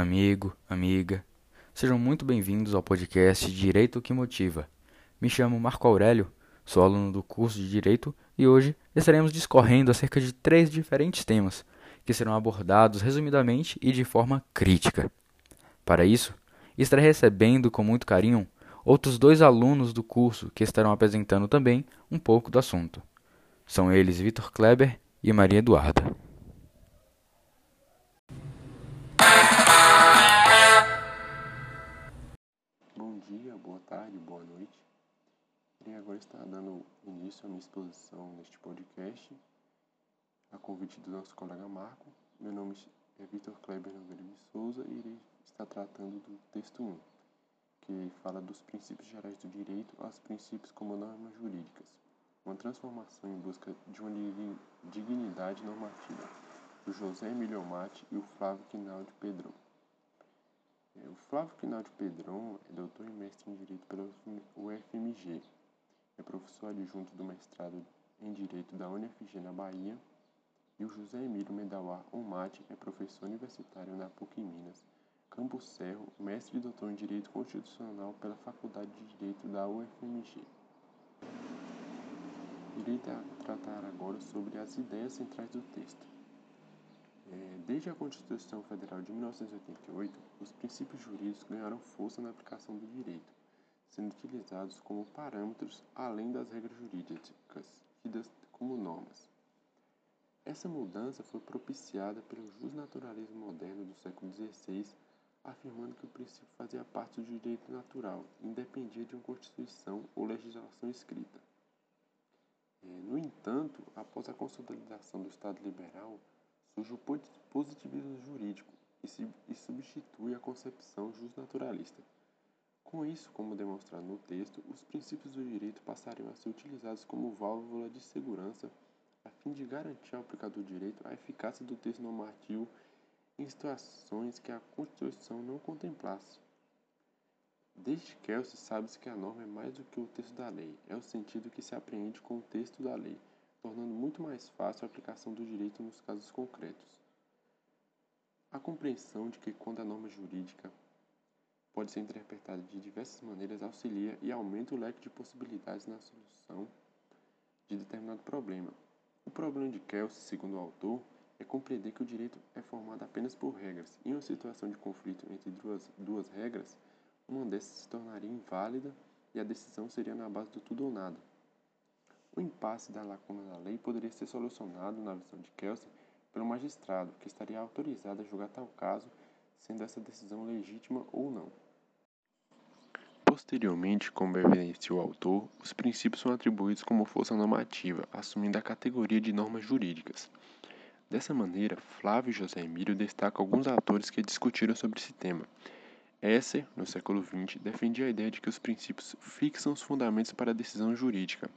amigo, amiga. Sejam muito bem-vindos ao podcast Direito que Motiva. Me chamo Marco Aurélio, sou aluno do curso de Direito e hoje estaremos discorrendo acerca de três diferentes temas que serão abordados resumidamente e de forma crítica. Para isso, estarei recebendo com muito carinho outros dois alunos do curso que estarão apresentando também um pouco do assunto. São eles Vitor Kleber e Maria Eduarda. Agora estar dando início à minha exposição neste podcast, a convite do nosso colega Marco. Meu nome é Vitor Kleber Nogueira de Souza e irei estar tratando do texto 1, que fala dos princípios gerais do direito aos princípios como normas jurídicas, uma transformação em busca de uma dignidade normativa, do José Emílio Mate e o Flávio Quinaldi Pedro. É, o Flávio Quinaldi Pedron é doutor e mestre em Direito pela UFMG. É professor adjunto do mestrado em Direito da UNFG na Bahia. E o José Emílio Medawar Omate é professor universitário na PUC Minas, Campus Serro, mestre e doutor em Direito Constitucional pela Faculdade de Direito da UFMG. Irei tratar agora sobre as ideias centrais do texto. É, desde a Constituição Federal de 1988, os princípios jurídicos ganharam força na aplicação do direito, sendo utilizados como parâmetros além das regras jurídicas, tidas como normas. Essa mudança foi propiciada pelo justnaturalismo moderno do século XVI, afirmando que o princípio fazia parte do direito natural, independia de uma constituição ou legislação escrita. É, no entanto, após a consolidação do Estado liberal, surge o positivismo jurídico e substitui a concepção justnaturalista. Com isso, como demonstrado no texto, os princípios do direito passariam a ser utilizados como válvula de segurança a fim de garantir ao aplicador do direito a eficácia do texto normativo em situações que a Constituição não contemplasse. Desde Kelsey sabe-se que a norma é mais do que o texto da lei, é o sentido que se apreende com o texto da lei, tornando muito mais fácil a aplicação do direito nos casos concretos. A compreensão de que quando a norma jurídica pode ser interpretada de diversas maneiras auxilia e aumenta o leque de possibilidades na solução de determinado problema. O problema de Kelsey, segundo o autor, é compreender que o direito é formado apenas por regras. Em uma situação de conflito entre duas, duas regras, uma dessas se tornaria inválida e a decisão seria na base do tudo ou nada. O impasse da lacuna da lei poderia ser solucionado, na visão de Kelsen, pelo magistrado, que estaria autorizado a julgar tal caso, sendo essa decisão legítima ou não. Posteriormente, como evidencia o autor, os princípios são atribuídos como força normativa, assumindo a categoria de normas jurídicas. Dessa maneira, Flávio José Emílio destacam alguns autores que discutiram sobre esse tema. Esser, no século XX, defendia a ideia de que os princípios fixam os fundamentos para a decisão jurídica.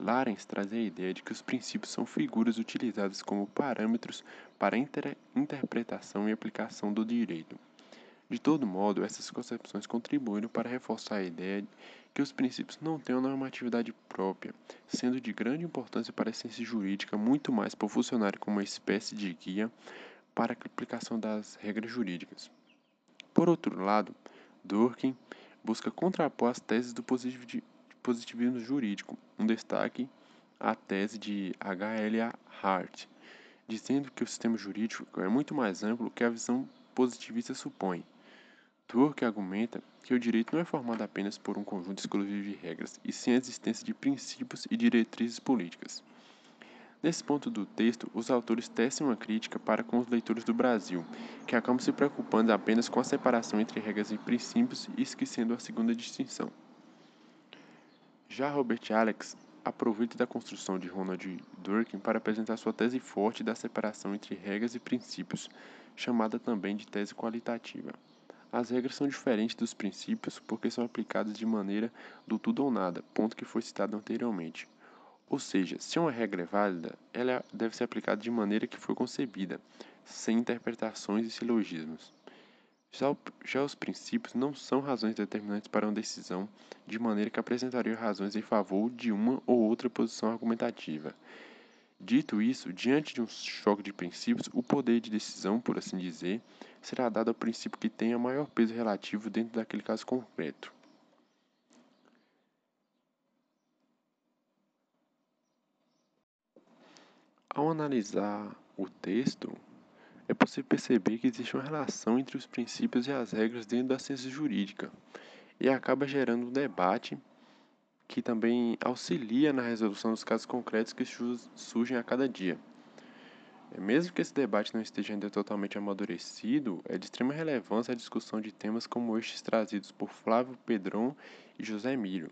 Larens trazia a ideia de que os princípios são figuras utilizadas como parâmetros para a inter interpretação e aplicação do direito. De todo modo, essas concepções contribuíram para reforçar a ideia de que os princípios não têm uma normatividade própria, sendo de grande importância para a ciência jurídica, muito mais por funcionar como uma espécie de guia para a aplicação das regras jurídicas. Por outro lado, Durkheim busca contrapor as teses do positivismo jurídico, um destaque à tese de H.L.A. Hart, dizendo que o sistema jurídico é muito mais amplo que a visão positivista supõe. Turk argumenta que o direito não é formado apenas por um conjunto exclusivo de regras, e sim a existência de princípios e diretrizes políticas. Nesse ponto do texto, os autores tecem uma crítica para com os leitores do Brasil, que acabam se preocupando apenas com a separação entre regras e princípios esquecendo a segunda distinção. Já Robert Alex aproveita da construção de Ronald Dworkin para apresentar sua tese forte da separação entre regras e princípios, chamada também de tese qualitativa. As regras são diferentes dos princípios porque são aplicadas de maneira do tudo ou nada, ponto que foi citado anteriormente. Ou seja, se uma regra é válida, ela deve ser aplicada de maneira que foi concebida, sem interpretações e silogismos. Já, já os princípios não são razões determinantes para uma decisão, de maneira que apresentariam razões em favor de uma ou outra posição argumentativa. Dito isso, diante de um choque de princípios, o poder de decisão, por assim dizer, será dado ao princípio que tenha maior peso relativo dentro daquele caso concreto. Ao analisar o texto, é possível perceber que existe uma relação entre os princípios e as regras dentro da ciência jurídica e acaba gerando um debate que também auxilia na resolução dos casos concretos que surgem a cada dia. É, mesmo que esse debate não esteja ainda totalmente amadurecido, é de extrema relevância a discussão de temas como estes trazidos por Flávio Pedron e José Emílio.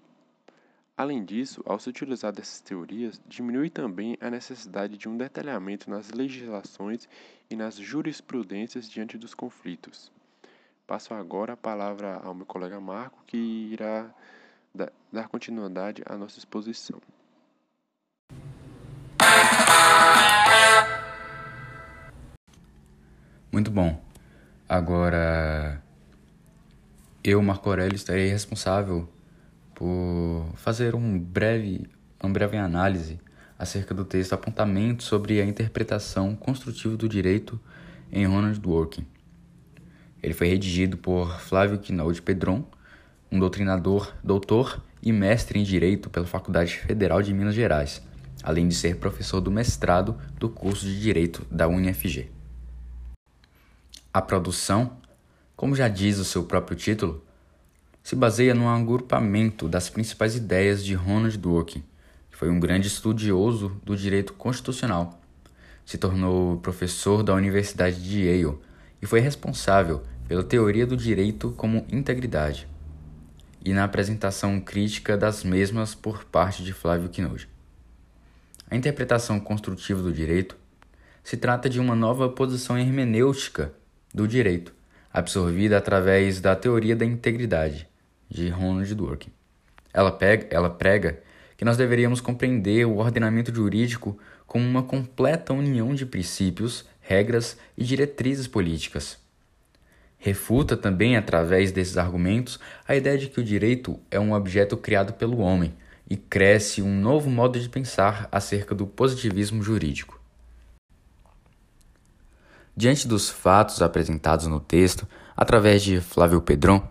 Além disso, ao se utilizar dessas teorias, diminui também a necessidade de um detalhamento nas legislações e nas jurisprudências diante dos conflitos. Passo agora a palavra ao meu colega Marco, que irá dar continuidade à nossa exposição. Muito bom. Agora, eu, Marco Aurélio, estarei responsável por fazer um breve, uma breve análise acerca do texto Apontamento sobre a interpretação construtiva do direito em Ronald Dworkin. Ele foi redigido por Flávio Quinaud Pedron, um doutrinador, doutor e mestre em Direito pela Faculdade Federal de Minas Gerais, além de ser professor do mestrado do curso de Direito da UniFG. A produção, como já diz o seu próprio título, se baseia no agrupamento das principais ideias de Ronald Dworkin, que foi um grande estudioso do direito constitucional. Se tornou professor da Universidade de Yale e foi responsável pela teoria do direito como integridade e na apresentação crítica das mesmas por parte de Flávio Quinoja. A interpretação construtiva do direito se trata de uma nova posição hermenêutica do direito, absorvida através da teoria da integridade de Ronald Dworkin. Ela, pega, ela prega que nós deveríamos compreender o ordenamento jurídico como uma completa união de princípios, regras e diretrizes políticas. Refuta também, através desses argumentos, a ideia de que o direito é um objeto criado pelo homem e cresce um novo modo de pensar acerca do positivismo jurídico. Diante dos fatos apresentados no texto, através de Flávio Pedron,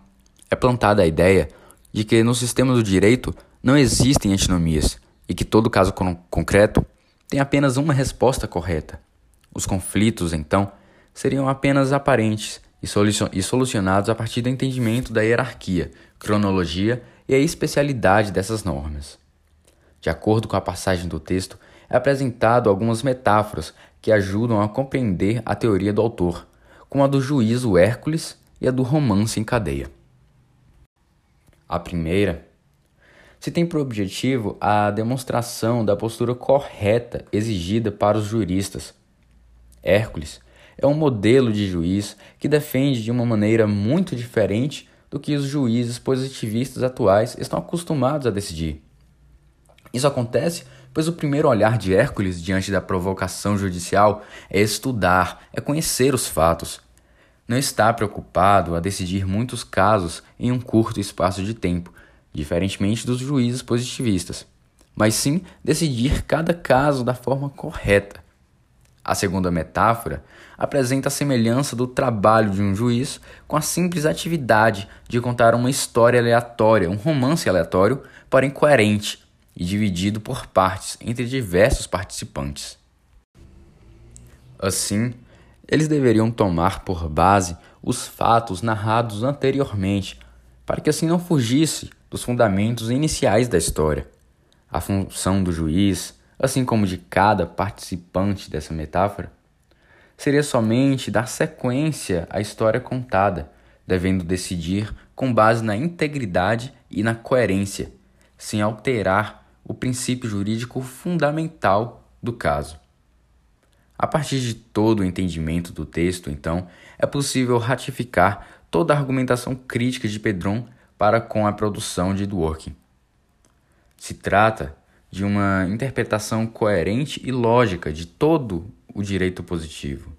é plantada a ideia de que no sistema do direito não existem antinomias e que todo caso concreto tem apenas uma resposta correta. Os conflitos, então, seriam apenas aparentes e solucionados a partir do entendimento da hierarquia, cronologia e a especialidade dessas normas. De acordo com a passagem do texto, é apresentado algumas metáforas que ajudam a compreender a teoria do autor, como a do juízo Hércules e a do romance em cadeia. A primeira se tem por objetivo a demonstração da postura correta exigida para os juristas. Hércules é um modelo de juiz que defende de uma maneira muito diferente do que os juízes positivistas atuais estão acostumados a decidir. Isso acontece pois o primeiro olhar de Hércules diante da provocação judicial é estudar, é conhecer os fatos, não está preocupado a decidir muitos casos em um curto espaço de tempo, diferentemente dos juízes positivistas, mas sim decidir cada caso da forma correta. A segunda metáfora apresenta a semelhança do trabalho de um juiz com a simples atividade de contar uma história aleatória, um romance aleatório, porém coerente e dividido por partes entre diversos participantes. Assim, eles deveriam tomar por base os fatos narrados anteriormente, para que assim não fugisse dos fundamentos iniciais da história. A função do juiz, assim como de cada participante dessa metáfora, seria somente dar sequência à história contada, devendo decidir com base na integridade e na coerência, sem alterar o princípio jurídico fundamental do caso. A partir de todo o entendimento do texto, então, é possível ratificar toda a argumentação crítica de Pedron para com a produção de Dworkin. Se trata de uma interpretação coerente e lógica de todo o direito positivo.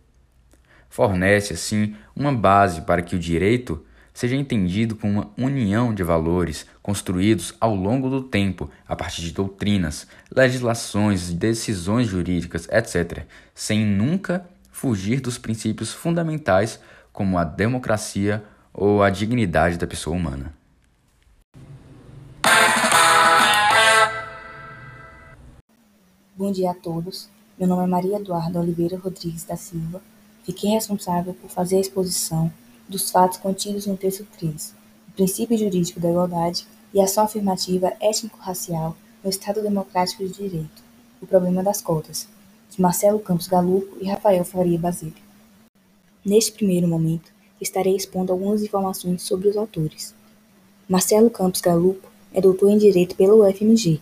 Fornece, assim, uma base para que o direito seja entendido como uma união de valores construídos ao longo do tempo a partir de doutrinas, legislações, decisões jurídicas, etc., sem nunca fugir dos princípios fundamentais como a democracia ou a dignidade da pessoa humana. Bom dia a todos. Meu nome é Maria Eduarda Oliveira Rodrigues da Silva. Fiquei responsável por fazer a exposição dos fatos contidos no texto 3, o princípio jurídico da igualdade e ação afirmativa étnico-racial no Estado Democrático de Direito, o problema das cotas, de Marcelo Campos Galupo e Rafael Faria Basílio. Neste primeiro momento, estarei expondo algumas informações sobre os autores. Marcelo Campos Galupo é doutor em Direito pela UFMG,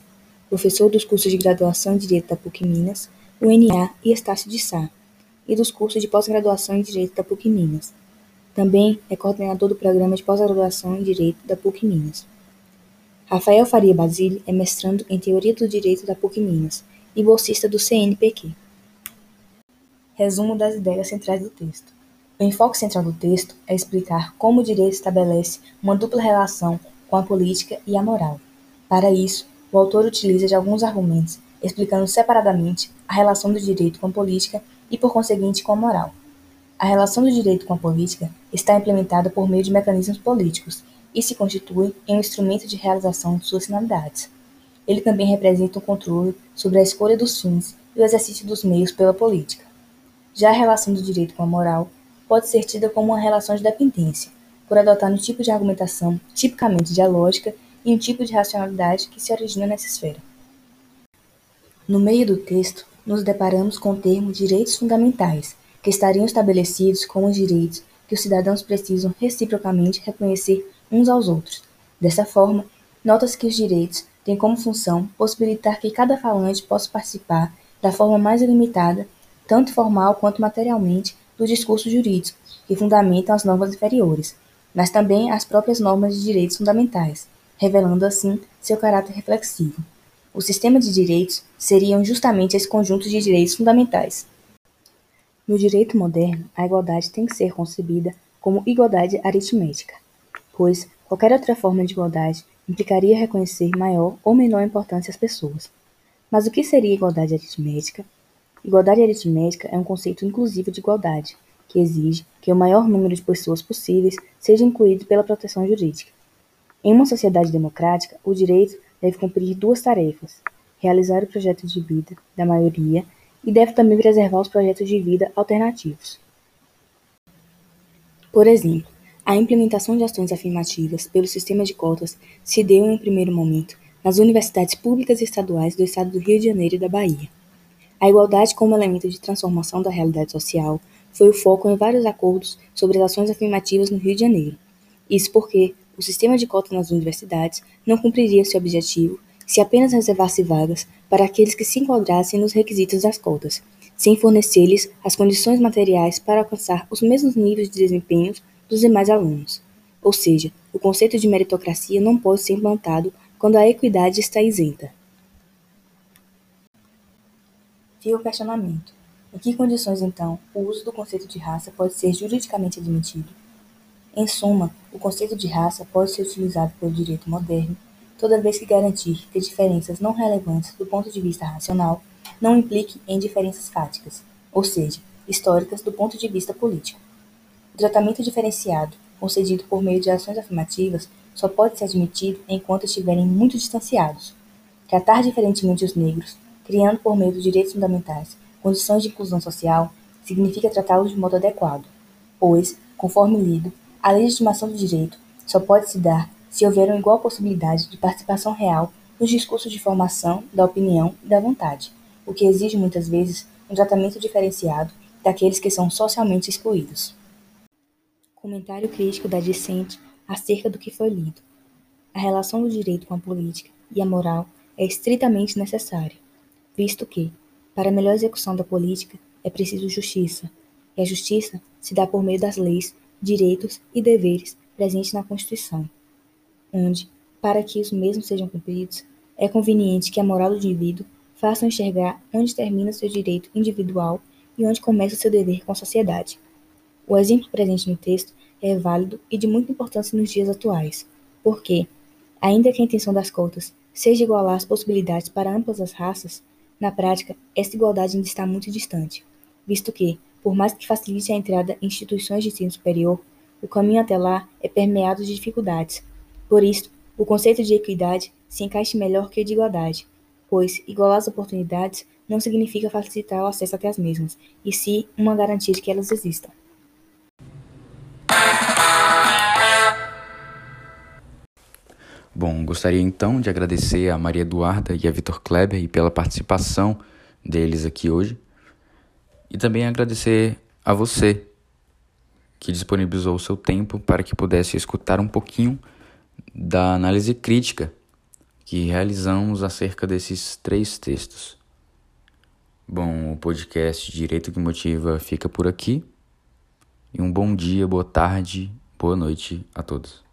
professor dos cursos de graduação em Direito da PUC Minas, UNA e Estácio de Sá, e dos cursos de pós-graduação em Direito da PUC Minas. Também é coordenador do programa de pós-graduação em Direito da PUC Minas. Rafael Faria Basile é mestrando em Teoria do Direito da PUC Minas e bolsista do CNPq. Resumo das ideias centrais do texto. O enfoque central do texto é explicar como o direito estabelece uma dupla relação com a política e a moral. Para isso, o autor utiliza de alguns argumentos, explicando separadamente a relação do direito com a política e, por conseguinte, com a moral. A relação do direito com a política está implementada por meio de mecanismos políticos e se constitui em um instrumento de realização de suas finalidades. Ele também representa um controle sobre a escolha dos fins e o exercício dos meios pela política. Já a relação do direito com a moral pode ser tida como uma relação de dependência, por adotar um tipo de argumentação tipicamente dialógica e um tipo de racionalidade que se origina nessa esfera. No meio do texto, nos deparamos com o termo direitos fundamentais, que estariam estabelecidos como os direitos que os cidadãos precisam reciprocamente reconhecer uns aos outros. Dessa forma, nota-se que os direitos têm como função possibilitar que cada falante possa participar da forma mais ilimitada, tanto formal quanto materialmente, do discurso jurídico, que fundamentam as normas inferiores, mas também as próprias normas de direitos fundamentais, revelando assim seu caráter reflexivo. O sistema de direitos seriam justamente esse conjunto de direitos fundamentais. No direito moderno, a igualdade tem que ser concebida como igualdade aritmética, pois qualquer outra forma de igualdade implicaria reconhecer maior ou menor importância às pessoas. Mas o que seria igualdade aritmética? Igualdade aritmética é um conceito inclusivo de igualdade, que exige que o maior número de pessoas possíveis seja incluído pela proteção jurídica. Em uma sociedade democrática, o direito deve cumprir duas tarefas: realizar o projeto de vida da maioria e deve também preservar os projetos de vida alternativos. Por exemplo, a implementação de ações afirmativas pelo sistema de cotas se deu em um primeiro momento nas universidades públicas e estaduais do estado do Rio de Janeiro e da Bahia. A igualdade como elemento de transformação da realidade social foi o foco em vários acordos sobre as ações afirmativas no Rio de Janeiro. Isso porque o sistema de cotas nas universidades não cumpriria seu objetivo se apenas reservasse vagas para aqueles que se enquadrassem nos requisitos das cotas, sem fornecer-lhes as condições materiais para alcançar os mesmos níveis de desempenho dos demais alunos. Ou seja, o conceito de meritocracia não pode ser implantado quando a equidade está isenta. Fica o questionamento: em que condições, então, o uso do conceito de raça pode ser juridicamente admitido? Em suma, o conceito de raça pode ser utilizado pelo direito moderno toda vez que garantir que diferenças não relevantes do ponto de vista racional não impliquem em diferenças fáticas, ou seja, históricas do ponto de vista político. O tratamento diferenciado, concedido por meio de ações afirmativas, só pode ser admitido enquanto estiverem muito distanciados. Tratar diferentemente os negros, criando por meio dos direitos fundamentais condições de inclusão social, significa tratá-los de modo adequado, pois, conforme lido, a legitimação do direito só pode se dar se houver uma igual possibilidade de participação real nos discursos de formação da opinião e da vontade, o que exige muitas vezes um tratamento diferenciado daqueles que são socialmente excluídos. Comentário crítico da discente acerca do que foi lido. A relação do direito com a política e a moral é estritamente necessária, visto que, para a melhor execução da política, é preciso justiça, e a justiça se dá por meio das leis direitos e deveres presentes na Constituição, onde, para que os mesmos sejam cumpridos, é conveniente que a moral do indivíduo faça enxergar onde termina seu direito individual e onde começa seu dever com a sociedade. O exemplo presente no texto é válido e de muita importância nos dias atuais, porque, ainda que a intenção das cotas seja igualar as possibilidades para ambas as raças, na prática, essa igualdade ainda está muito distante, visto que, Por mais que facilite a entrada em instituições de ensino superior, o caminho até lá é permeado de dificuldades. Por isso, o conceito de equidade se encaixa melhor que o de igualdade, pois igualar as oportunidades não significa facilitar o acesso até as mesmas, e sim uma garantia de que elas existam. Bom, gostaria então de agradecer a Maria Eduarda e a Vitor Kleber pela participação deles aqui hoje. E também agradecer a você que disponibilizou o seu tempo para que pudesse escutar um pouquinho da análise crítica que realizamos acerca desses três textos. Bom, o podcast Direito que Motiva fica por aqui. E um bom dia, boa tarde, boa noite a todos.